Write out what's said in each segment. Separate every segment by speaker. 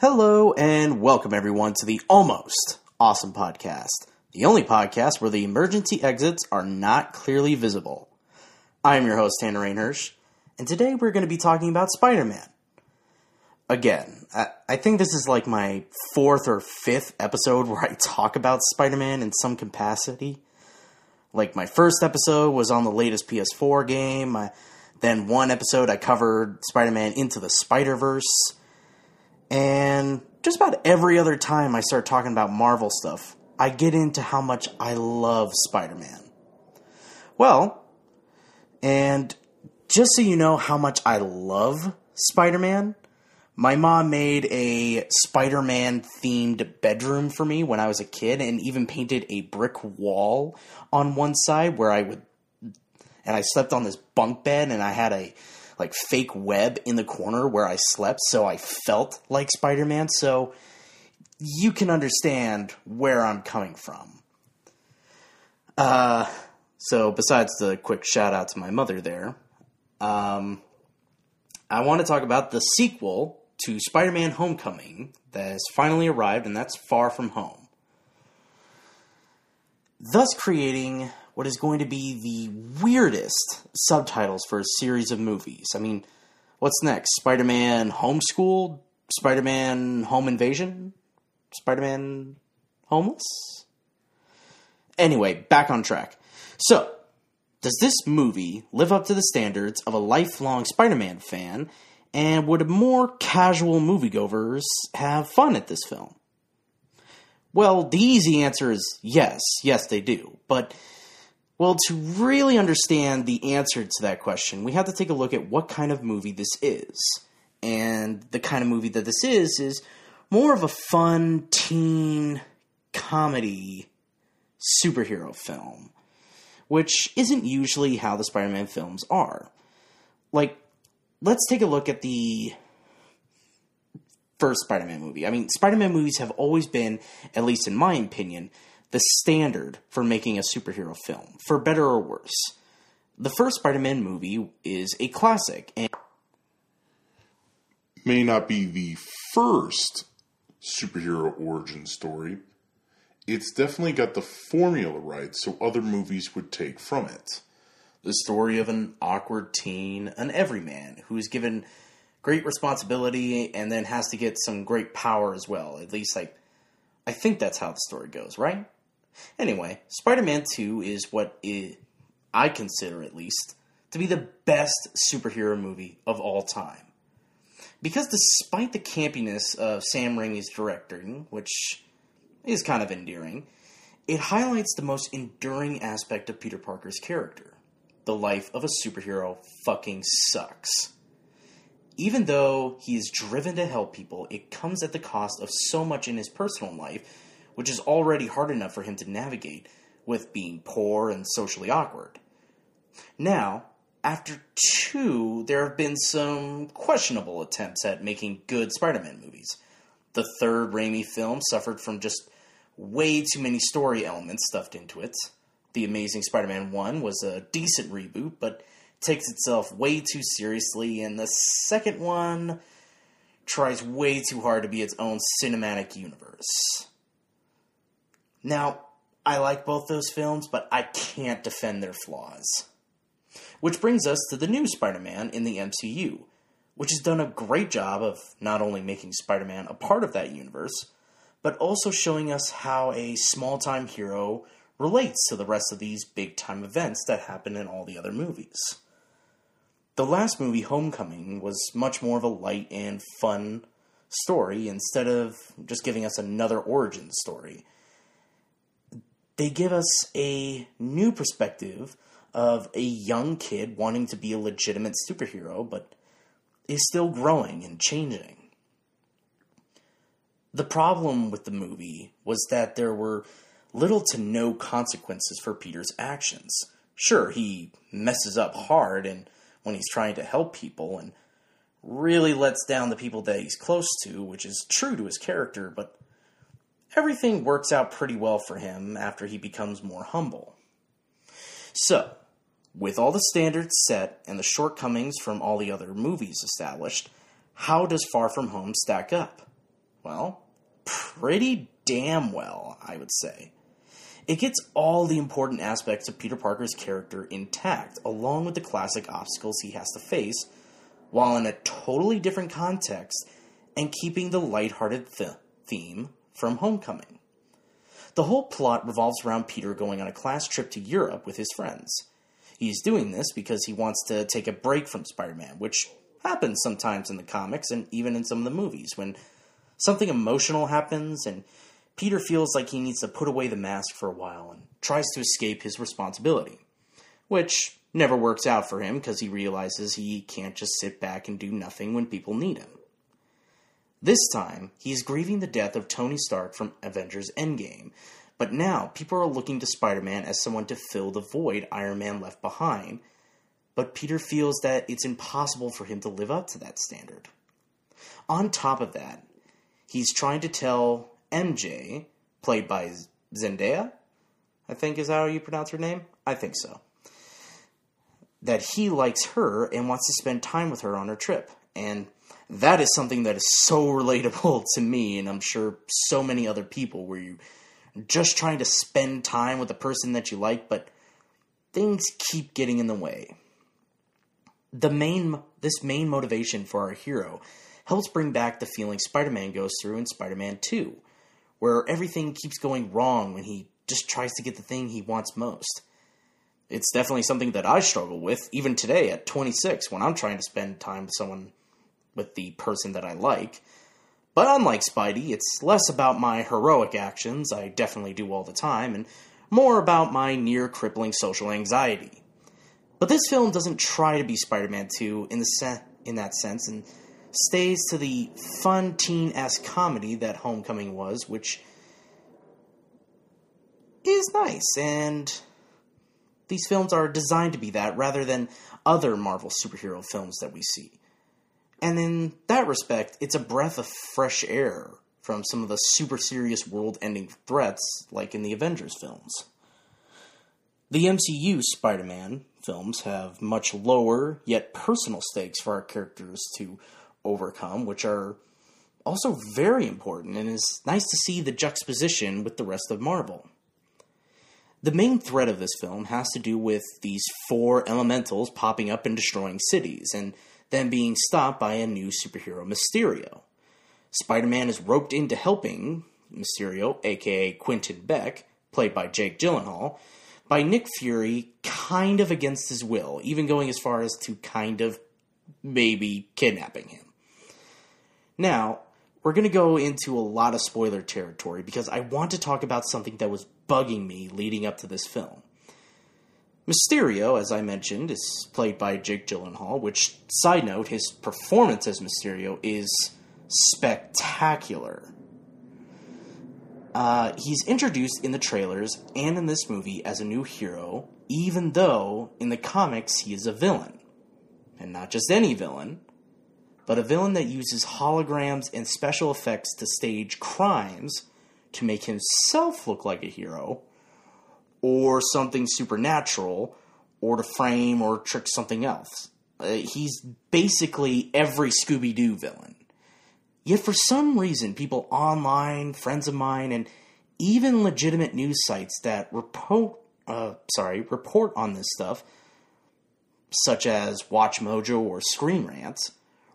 Speaker 1: Hello and welcome everyone to the Almost Awesome Podcast, the only podcast where the emergency exits are not clearly visible. I am your host, Tanner Rainhirsch, and today we're going to be talking about Spider Man. Again, I, I think this is like my fourth or fifth episode where I talk about Spider Man in some capacity. Like, my first episode was on the latest PS4 game, I, then one episode I covered Spider Man Into the Spider Verse and just about every other time I start talking about Marvel stuff, I get into how much I love Spider Man. Well, and just so you know how much I love Spider Man, my mom made a Spider Man themed bedroom for me when I was a kid and even painted a brick wall on one side where I would. And I slept on this bunk bed and I had a like fake web in the corner where I slept, so I felt like Spider Man. So you can understand where I'm coming from. Uh, so besides the quick shout out to my mother there, um, I want to talk about the sequel to Spider Man Homecoming that has finally arrived, and that's Far From Home. Thus, creating what is going to be the weirdest subtitles for a series of movies. I mean, what's next? Spider Man Homeschooled? Spider Man Home Invasion? Spider Man Homeless? Anyway, back on track. So, does this movie live up to the standards of a lifelong Spider Man fan? And would more casual moviegoers have fun at this film? Well, the easy answer is yes, yes, they do. But well, to really understand the answer to that question, we have to take a look at what kind of movie this is. And the kind of movie that this is is more of a fun teen comedy superhero film, which isn't usually how the Spider Man films are. Like, let's take a look at the first Spider Man movie. I mean, Spider Man movies have always been, at least in my opinion, the standard for making a superhero film, for better or worse. The first Spider Man movie is a classic and
Speaker 2: may not be the first superhero origin story. It's definitely got the formula right, so other movies would take from it.
Speaker 1: The story of an awkward teen, an everyman, who is given great responsibility and then has to get some great power as well. At least, like, I think that's how the story goes, right? Anyway, Spider Man 2 is what I consider, at least, to be the best superhero movie of all time. Because despite the campiness of Sam Raimi's directing, which is kind of endearing, it highlights the most enduring aspect of Peter Parker's character. The life of a superhero fucking sucks. Even though he is driven to help people, it comes at the cost of so much in his personal life which is already hard enough for him to navigate with being poor and socially awkward. Now, after two, there have been some questionable attempts at making good Spider Man movies. The third Raimi film suffered from just way too many story elements stuffed into it. The Amazing Spider Man 1 was a decent reboot, but takes itself way too seriously, and the second one tries way too hard to be its own cinematic universe. Now, I like both those films, but I can't defend their flaws. Which brings us to the new Spider Man in the MCU, which has done a great job of not only making Spider Man a part of that universe, but also showing us how a small time hero relates to the rest of these big time events that happen in all the other movies. The last movie, Homecoming, was much more of a light and fun story instead of just giving us another origin story they give us a new perspective of a young kid wanting to be a legitimate superhero, but is still growing and changing. The problem with the movie was that there were little to no consequences for Peter's actions. Sure, he messes up hard and when he's trying to help people and really lets down the people that he's close to, which is true to his character, but everything works out pretty well for him after he becomes more humble. So, with all the standards set and the shortcomings from all the other movies established, how does Far From Home stack up? Well, pretty damn well, I would say. It gets all the important aspects of Peter Parker's character intact, along with the classic obstacles he has to face, while in a totally different context and keeping the lighthearted th- theme from Homecoming. The whole plot revolves around Peter going on a class trip to Europe with his friends. He's doing this because he wants to take a break from Spider Man, which happens sometimes in the comics and even in some of the movies when something emotional happens and Peter feels like he needs to put away the mask for a while and tries to escape his responsibility, which never works out for him because he realizes he can't just sit back and do nothing when people need him. This time, he is grieving the death of Tony Stark from Avengers Endgame, but now people are looking to Spider Man as someone to fill the void Iron Man left behind, but Peter feels that it's impossible for him to live up to that standard. On top of that, he's trying to tell MJ, played by Zendaya, I think is how you pronounce her name? I think so. That he likes her and wants to spend time with her on her trip. And that is something that is so relatable to me, and I'm sure so many other people, where you just trying to spend time with the person that you like, but things keep getting in the way. The main this main motivation for our hero helps bring back the feeling Spider-Man goes through in Spider-Man 2, where everything keeps going wrong when he just tries to get the thing he wants most. It's definitely something that I struggle with even today at 26 when I'm trying to spend time with someone with the person that I like. But unlike Spidey, it's less about my heroic actions, I definitely do all the time, and more about my near crippling social anxiety. But this film doesn't try to be Spider Man 2 in, the se- in that sense and stays to the fun teen esque comedy that Homecoming was, which is nice, and these films are designed to be that rather than other Marvel superhero films that we see. And in that respect, it's a breath of fresh air from some of the super serious world ending threats like in the Avengers films. The MCU Spider Man films have much lower, yet personal stakes for our characters to overcome, which are also very important, and is nice to see the juxtaposition with the rest of Marvel. The main threat of this film has to do with these four elementals popping up and destroying cities, and then being stopped by a new superhero, Mysterio. Spider Man is roped into helping Mysterio, aka Quentin Beck, played by Jake Gyllenhaal, by Nick Fury, kind of against his will, even going as far as to kind of maybe kidnapping him. Now, we're going to go into a lot of spoiler territory because I want to talk about something that was bugging me leading up to this film. Mysterio, as I mentioned, is played by Jake Gyllenhaal, which, side note, his performance as Mysterio is spectacular. Uh, he's introduced in the trailers and in this movie as a new hero, even though in the comics he is a villain. And not just any villain, but a villain that uses holograms and special effects to stage crimes to make himself look like a hero or something supernatural or to frame or trick something else. Uh, he's basically every Scooby Doo villain. Yet for some reason, people online, friends of mine, and even legitimate news sites that report, uh, sorry, report on this stuff, such as Watch Mojo or Screen Rants,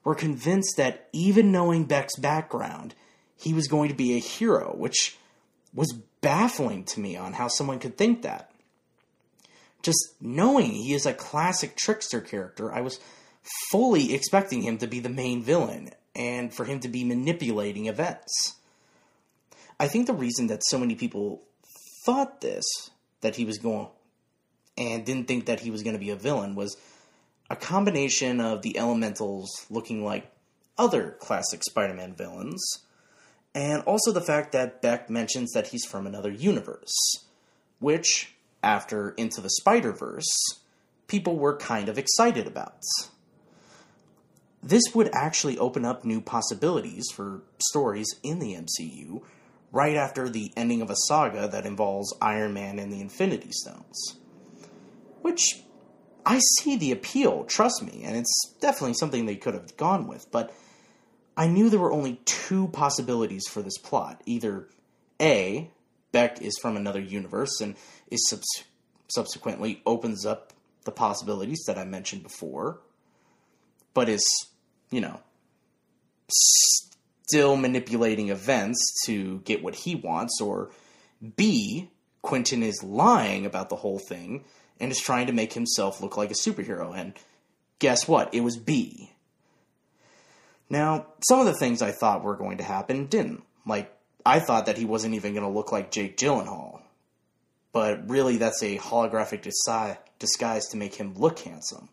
Speaker 1: were convinced that even knowing Beck's background, he was going to be a hero, which was baffling to me on how someone could think that. Just knowing he is a classic trickster character, I was fully expecting him to be the main villain and for him to be manipulating events. I think the reason that so many people thought this, that he was going, and didn't think that he was going to be a villain, was a combination of the elementals looking like other classic Spider Man villains and also the fact that Beck mentions that he's from another universe, which, after Into the Spider Verse, people were kind of excited about. This would actually open up new possibilities for stories in the MCU right after the ending of a saga that involves Iron Man and the Infinity Stones. which I see the appeal, trust me, and it's definitely something they could have gone with, but I knew there were only two possibilities for this plot. Either A, Beck is from another universe and is subs- subsequently opens up the possibilities that I mentioned before, but is, you know, still manipulating events to get what he wants, or B, Quentin is lying about the whole thing and is trying to make himself look like a superhero. And guess what? It was B. Now, some of the things I thought were going to happen didn't. Like, I thought that he wasn't even going to look like Jake Gyllenhaal. But really, that's a holographic disi- disguise to make him look handsome.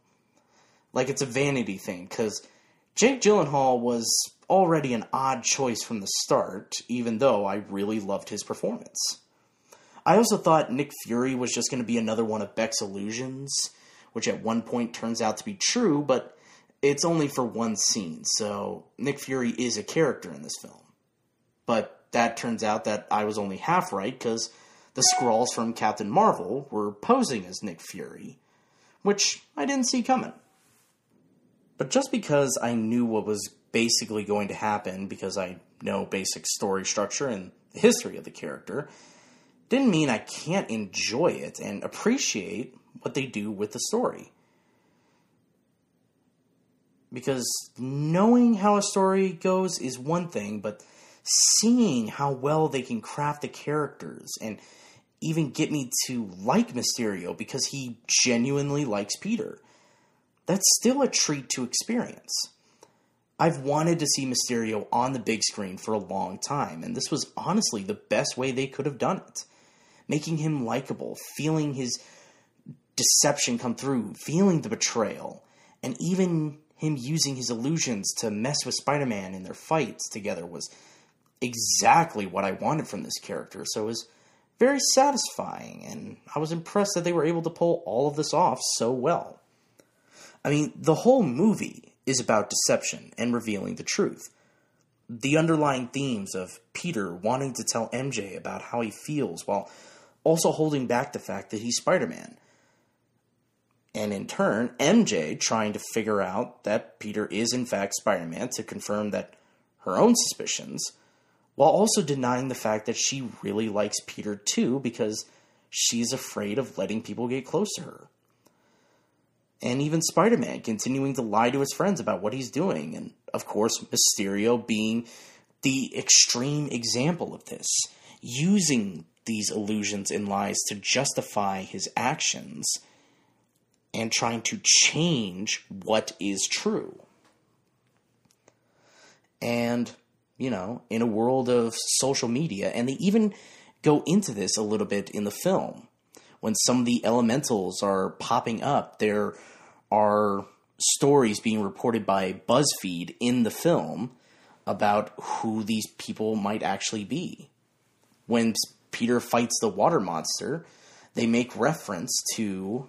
Speaker 1: Like, it's a vanity thing, because Jake Gyllenhaal was already an odd choice from the start, even though I really loved his performance. I also thought Nick Fury was just going to be another one of Beck's illusions, which at one point turns out to be true, but it's only for one scene, so Nick Fury is a character in this film. But that turns out that I was only half right because the Skrulls from Captain Marvel were posing as Nick Fury, which I didn't see coming. But just because I knew what was basically going to happen, because I know basic story structure and the history of the character, didn't mean I can't enjoy it and appreciate what they do with the story. Because knowing how a story goes is one thing, but seeing how well they can craft the characters and even get me to like Mysterio because he genuinely likes Peter, that's still a treat to experience. I've wanted to see Mysterio on the big screen for a long time, and this was honestly the best way they could have done it. Making him likable, feeling his deception come through, feeling the betrayal, and even him using his illusions to mess with Spider Man in their fights together was exactly what I wanted from this character. So it was very satisfying, and I was impressed that they were able to pull all of this off so well. I mean, the whole movie is about deception and revealing the truth. The underlying themes of Peter wanting to tell MJ about how he feels while also holding back the fact that he's Spider Man. And in turn, MJ trying to figure out that Peter is in fact Spider Man to confirm that her own suspicions, while also denying the fact that she really likes Peter too because she's afraid of letting people get close to her and even Spider Man continuing to lie to his friends about what he's doing, and of course, Mysterio being the extreme example of this, using these illusions and lies to justify his actions and trying to change what is true. And, you know, in a world of social media, and they even go into this a little bit in the film. When some of the elementals are popping up, there are stories being reported by BuzzFeed in the film about who these people might actually be. When Peter fights the water monster, they make reference to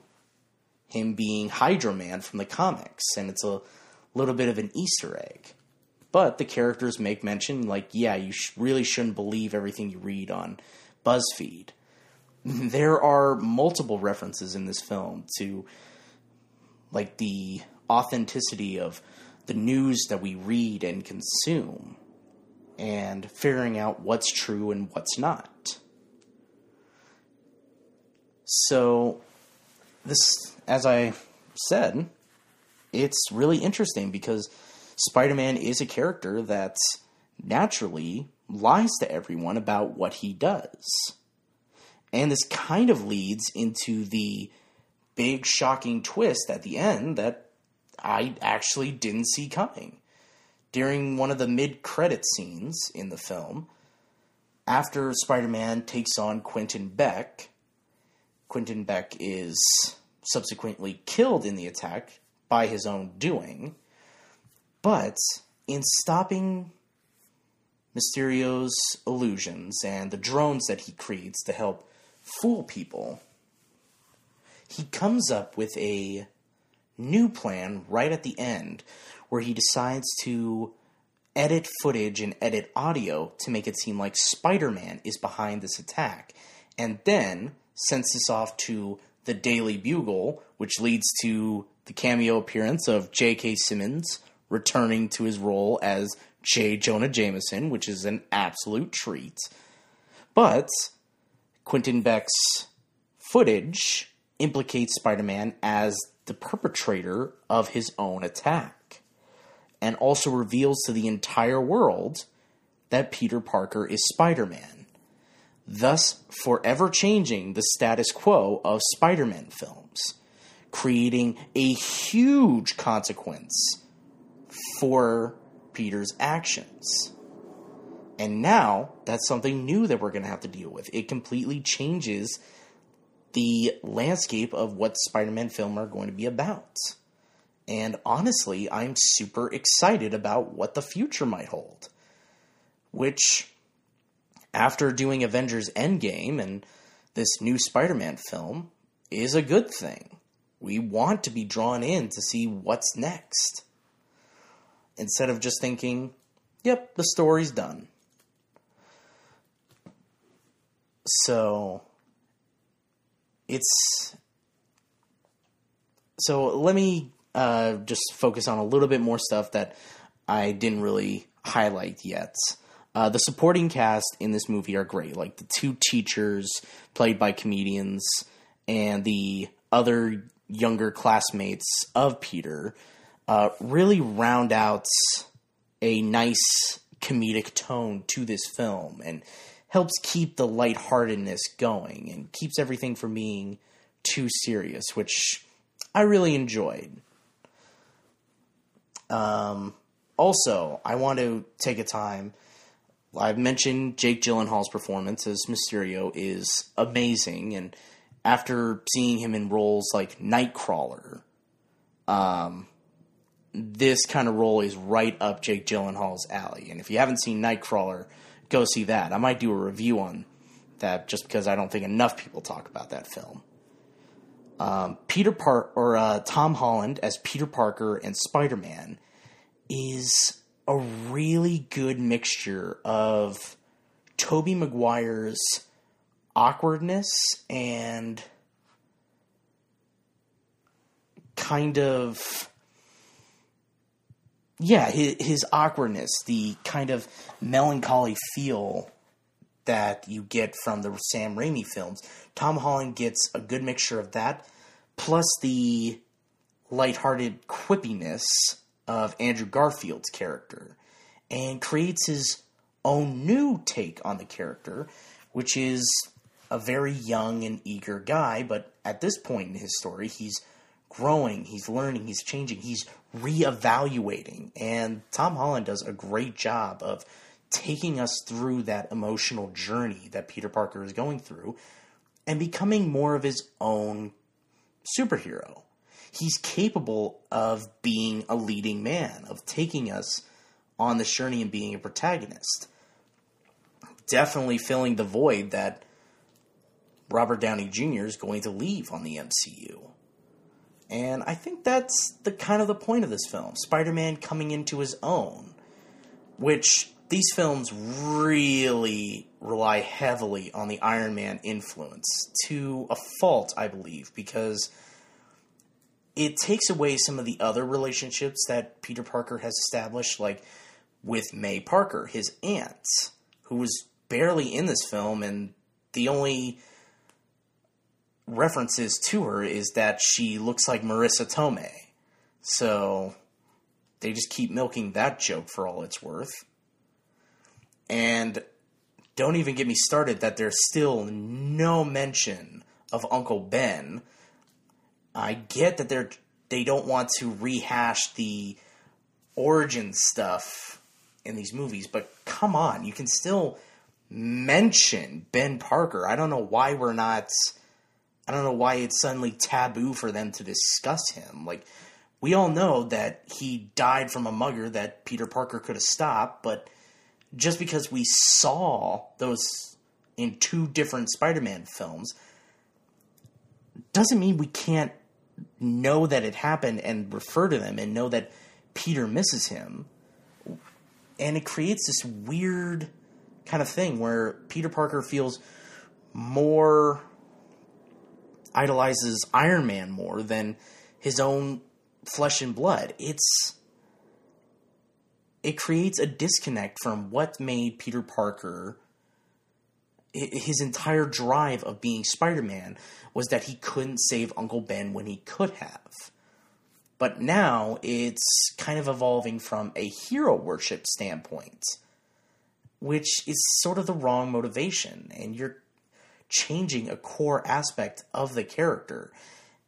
Speaker 1: him being Hydro Man from the comics, and it's a little bit of an Easter egg. But the characters make mention, like, yeah, you sh- really shouldn't believe everything you read on BuzzFeed. There are multiple references in this film to like the authenticity of the news that we read and consume and figuring out what's true and what's not. So, this, as I said, it's really interesting because Spider Man is a character that naturally lies to everyone about what he does. And this kind of leads into the big shocking twist at the end that I actually didn't see coming. During one of the mid credit scenes in the film, after Spider Man takes on Quentin Beck, Quentin Beck is subsequently killed in the attack by his own doing. But in stopping Mysterio's illusions and the drones that he creates to help fool people, he comes up with a new plan right at the end where he decides to edit footage and edit audio to make it seem like Spider Man is behind this attack, and then sends this off to the Daily Bugle, which leads to the cameo appearance of J.K. Simmons returning to his role as J. Jonah Jameson, which is an absolute treat. But Quentin Beck's footage implicates Spider Man as the perpetrator of his own attack, and also reveals to the entire world that Peter Parker is Spider Man, thus forever changing the status quo of Spider Man films, creating a huge consequence for Peter's actions. And now that's something new that we're going to have to deal with. It completely changes the landscape of what Spider Man film are going to be about. And honestly, I'm super excited about what the future might hold. Which, after doing Avengers Endgame and this new Spider Man film, is a good thing. We want to be drawn in to see what's next. Instead of just thinking, yep, the story's done. So, it's so let me uh, just focus on a little bit more stuff that I didn't really highlight yet. Uh, the supporting cast in this movie are great, like the two teachers played by comedians and the other younger classmates of Peter uh, really round out a nice comedic tone to this film and helps keep the lightheartedness going and keeps everything from being too serious, which I really enjoyed. Um, also, I want to take a time. I've mentioned Jake Gyllenhaal's performance as Mysterio is amazing, and after seeing him in roles like Nightcrawler, um, this kind of role is right up Jake Gyllenhaal's alley. And if you haven't seen Nightcrawler, go see that. I might do a review on that just because I don't think enough people talk about that film. Um, Peter Park or uh, Tom Holland as Peter Parker and Spider Man is a really good mixture of Tobey Maguire's awkwardness and kind of yeah, his, his awkwardness, the kind of melancholy feel that you get from the Sam Raimi films. Tom Holland gets a good mixture of that, plus the lighthearted quippiness of Andrew Garfield's character, and creates his own new take on the character, which is a very young and eager guy, but at this point in his story, he's growing, he's learning, he's changing, he's reevaluating. And Tom Holland does a great job of taking us through that emotional journey that Peter Parker is going through and becoming more of his own superhero. He's capable of being a leading man, of taking us on this journey and being a protagonist. Definitely filling the void that Robert Downey Jr. is going to leave on the MCU. And I think that's the kind of the point of this film. Spider-Man coming into his own, which these films really rely heavily on the Iron Man influence to a fault, I believe, because it takes away some of the other relationships that Peter Parker has established, like with May Parker, his aunt, who was barely in this film, and the only references to her is that she looks like Marisa Tomei. So they just keep milking that joke for all it's worth. And don't even get me started that there's still no mention of Uncle Ben. I get that they're they don't want to rehash the origin stuff in these movies, but come on, you can still mention Ben Parker. I don't know why we're not I don't know why it's suddenly taboo for them to discuss him. Like, we all know that he died from a mugger that Peter Parker could have stopped, but just because we saw those in two different Spider Man films doesn't mean we can't know that it happened and refer to them and know that Peter misses him. And it creates this weird kind of thing where Peter Parker feels more idolizes Iron Man more than his own flesh and blood. It's it creates a disconnect from what made Peter Parker his entire drive of being Spider-Man was that he couldn't save Uncle Ben when he could have. But now it's kind of evolving from a hero worship standpoint, which is sort of the wrong motivation, and you're changing a core aspect of the character.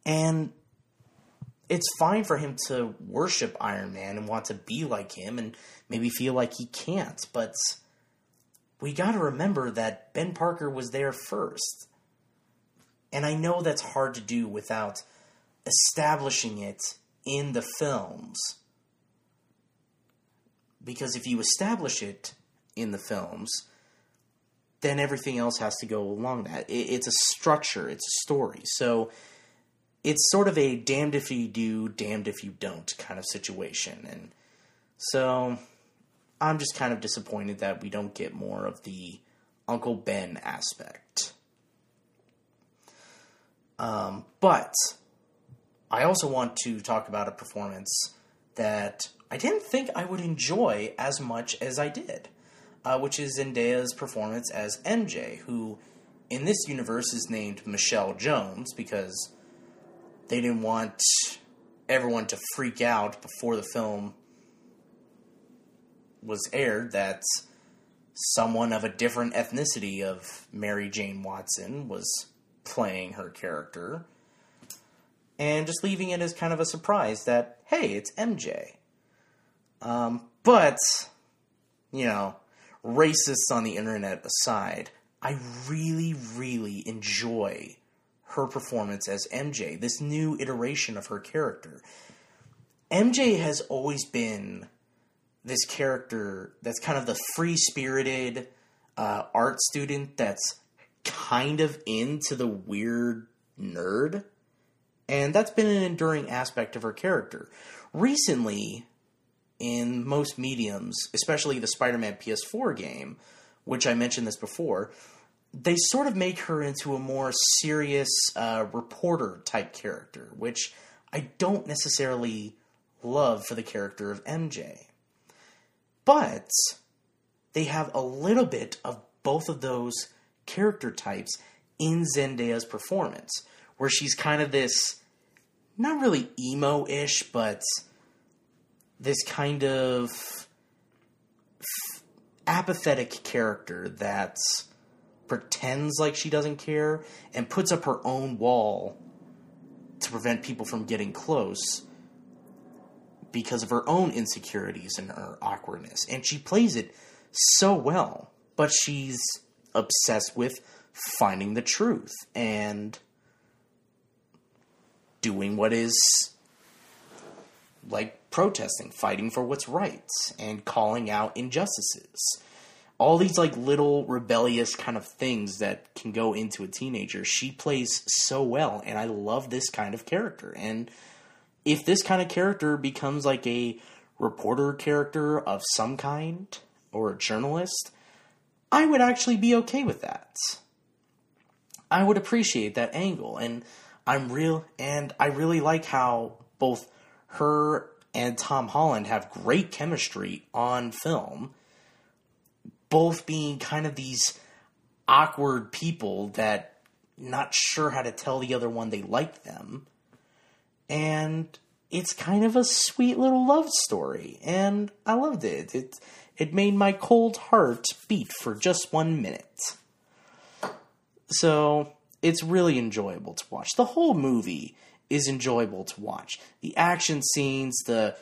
Speaker 1: And it's fine for him to worship Iron Man and want to be like him and maybe feel like he can't, but we got to remember that Ben Parker was there first. And I know that's hard to do without establishing it in the films. Because if you establish it in the films, then everything else has to go along that. it's a structure, it's a story. So it's sort of a damned if you do, damned if you don't kind of situation. And so I'm just kind of disappointed that we don't get more of the Uncle Ben aspect. Um, but I also want to talk about a performance that I didn't think I would enjoy as much as I did, uh, which is Zendaya's performance as MJ, who in this universe is named Michelle Jones because they didn't want everyone to freak out before the film was aired that someone of a different ethnicity of Mary Jane Watson was playing her character. And just leaving it as kind of a surprise that, hey, it's MJ. Um, but, you know, racists on the internet aside, I really, really enjoy her performance as MJ, this new iteration of her character. MJ has always been this character that's kind of the free spirited uh, art student that's kind of into the weird nerd. And that's been an enduring aspect of her character. Recently, in most mediums, especially the Spider Man PS4 game, which I mentioned this before, they sort of make her into a more serious uh, reporter type character, which I don't necessarily love for the character of MJ. But they have a little bit of both of those character types in Zendaya's performance, where she's kind of this not really emo ish, but this kind of apathetic character that pretends like she doesn't care and puts up her own wall to prevent people from getting close because of her own insecurities and her awkwardness. And she plays it so well, but she's obsessed with finding the truth and doing what is like protesting, fighting for what's right, and calling out injustices all these like little rebellious kind of things that can go into a teenager she plays so well and i love this kind of character and if this kind of character becomes like a reporter character of some kind or a journalist i would actually be okay with that i would appreciate that angle and i'm real and i really like how both her and tom holland have great chemistry on film both being kind of these awkward people that not sure how to tell the other one they like them. And it's kind of a sweet little love story, and I loved it. It it made my cold heart beat for just one minute. So it's really enjoyable to watch. The whole movie is enjoyable to watch. The action scenes, the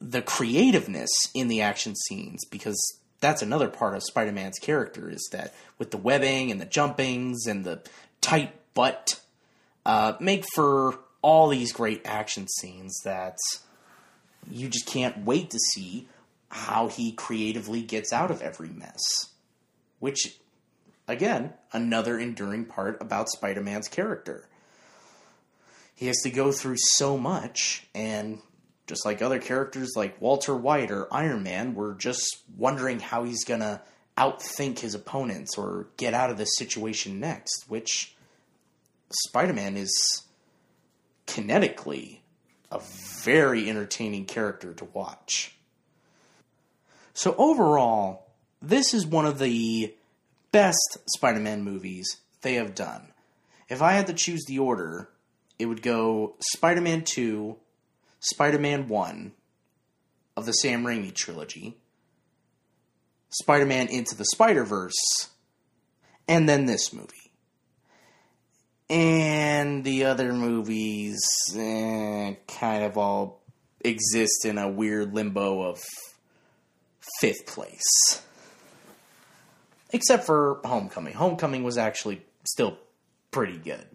Speaker 1: the creativeness in the action scenes, because that's another part of Spider-Man's character is that with the webbing and the jumpings and the tight butt, uh, make for all these great action scenes that you just can't wait to see how he creatively gets out of every mess. Which, again, another enduring part about Spider Man's character. He has to go through so much, and just like other characters like Walter White or Iron Man, we're just wondering how he's going to outthink his opponents or get out of this situation next, which Spider Man is kinetically a very entertaining character to watch. So, overall, this is one of the best Spider Man movies they have done. If I had to choose the order, it would go Spider Man 2, Spider Man 1 of the Sam Raimi trilogy, Spider Man Into the Spider Verse, and then this movie. And the other movies eh, kind of all exist in a weird limbo of fifth place. Except for Homecoming. Homecoming was actually still pretty good.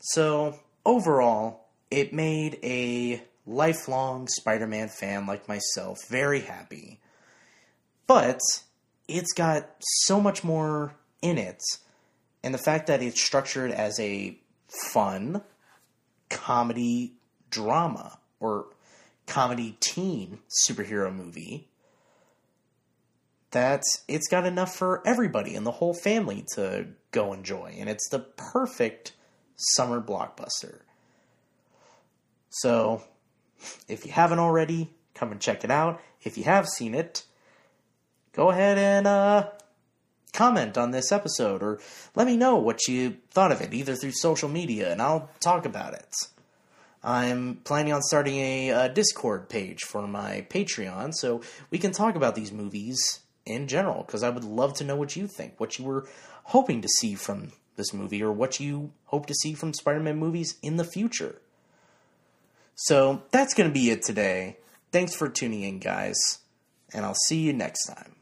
Speaker 1: So, overall, it made a lifelong Spider Man fan like myself very happy. But it's got so much more in it. And the fact that it's structured as a fun comedy drama or comedy teen superhero movie that it's got enough for everybody and the whole family to go enjoy. And it's the perfect summer blockbuster. So, if you haven't already, come and check it out. If you have seen it, go ahead and uh, comment on this episode or let me know what you thought of it, either through social media, and I'll talk about it. I'm planning on starting a, a Discord page for my Patreon so we can talk about these movies in general because I would love to know what you think, what you were hoping to see from this movie, or what you hope to see from Spider Man movies in the future. So that's going to be it today. Thanks for tuning in, guys, and I'll see you next time.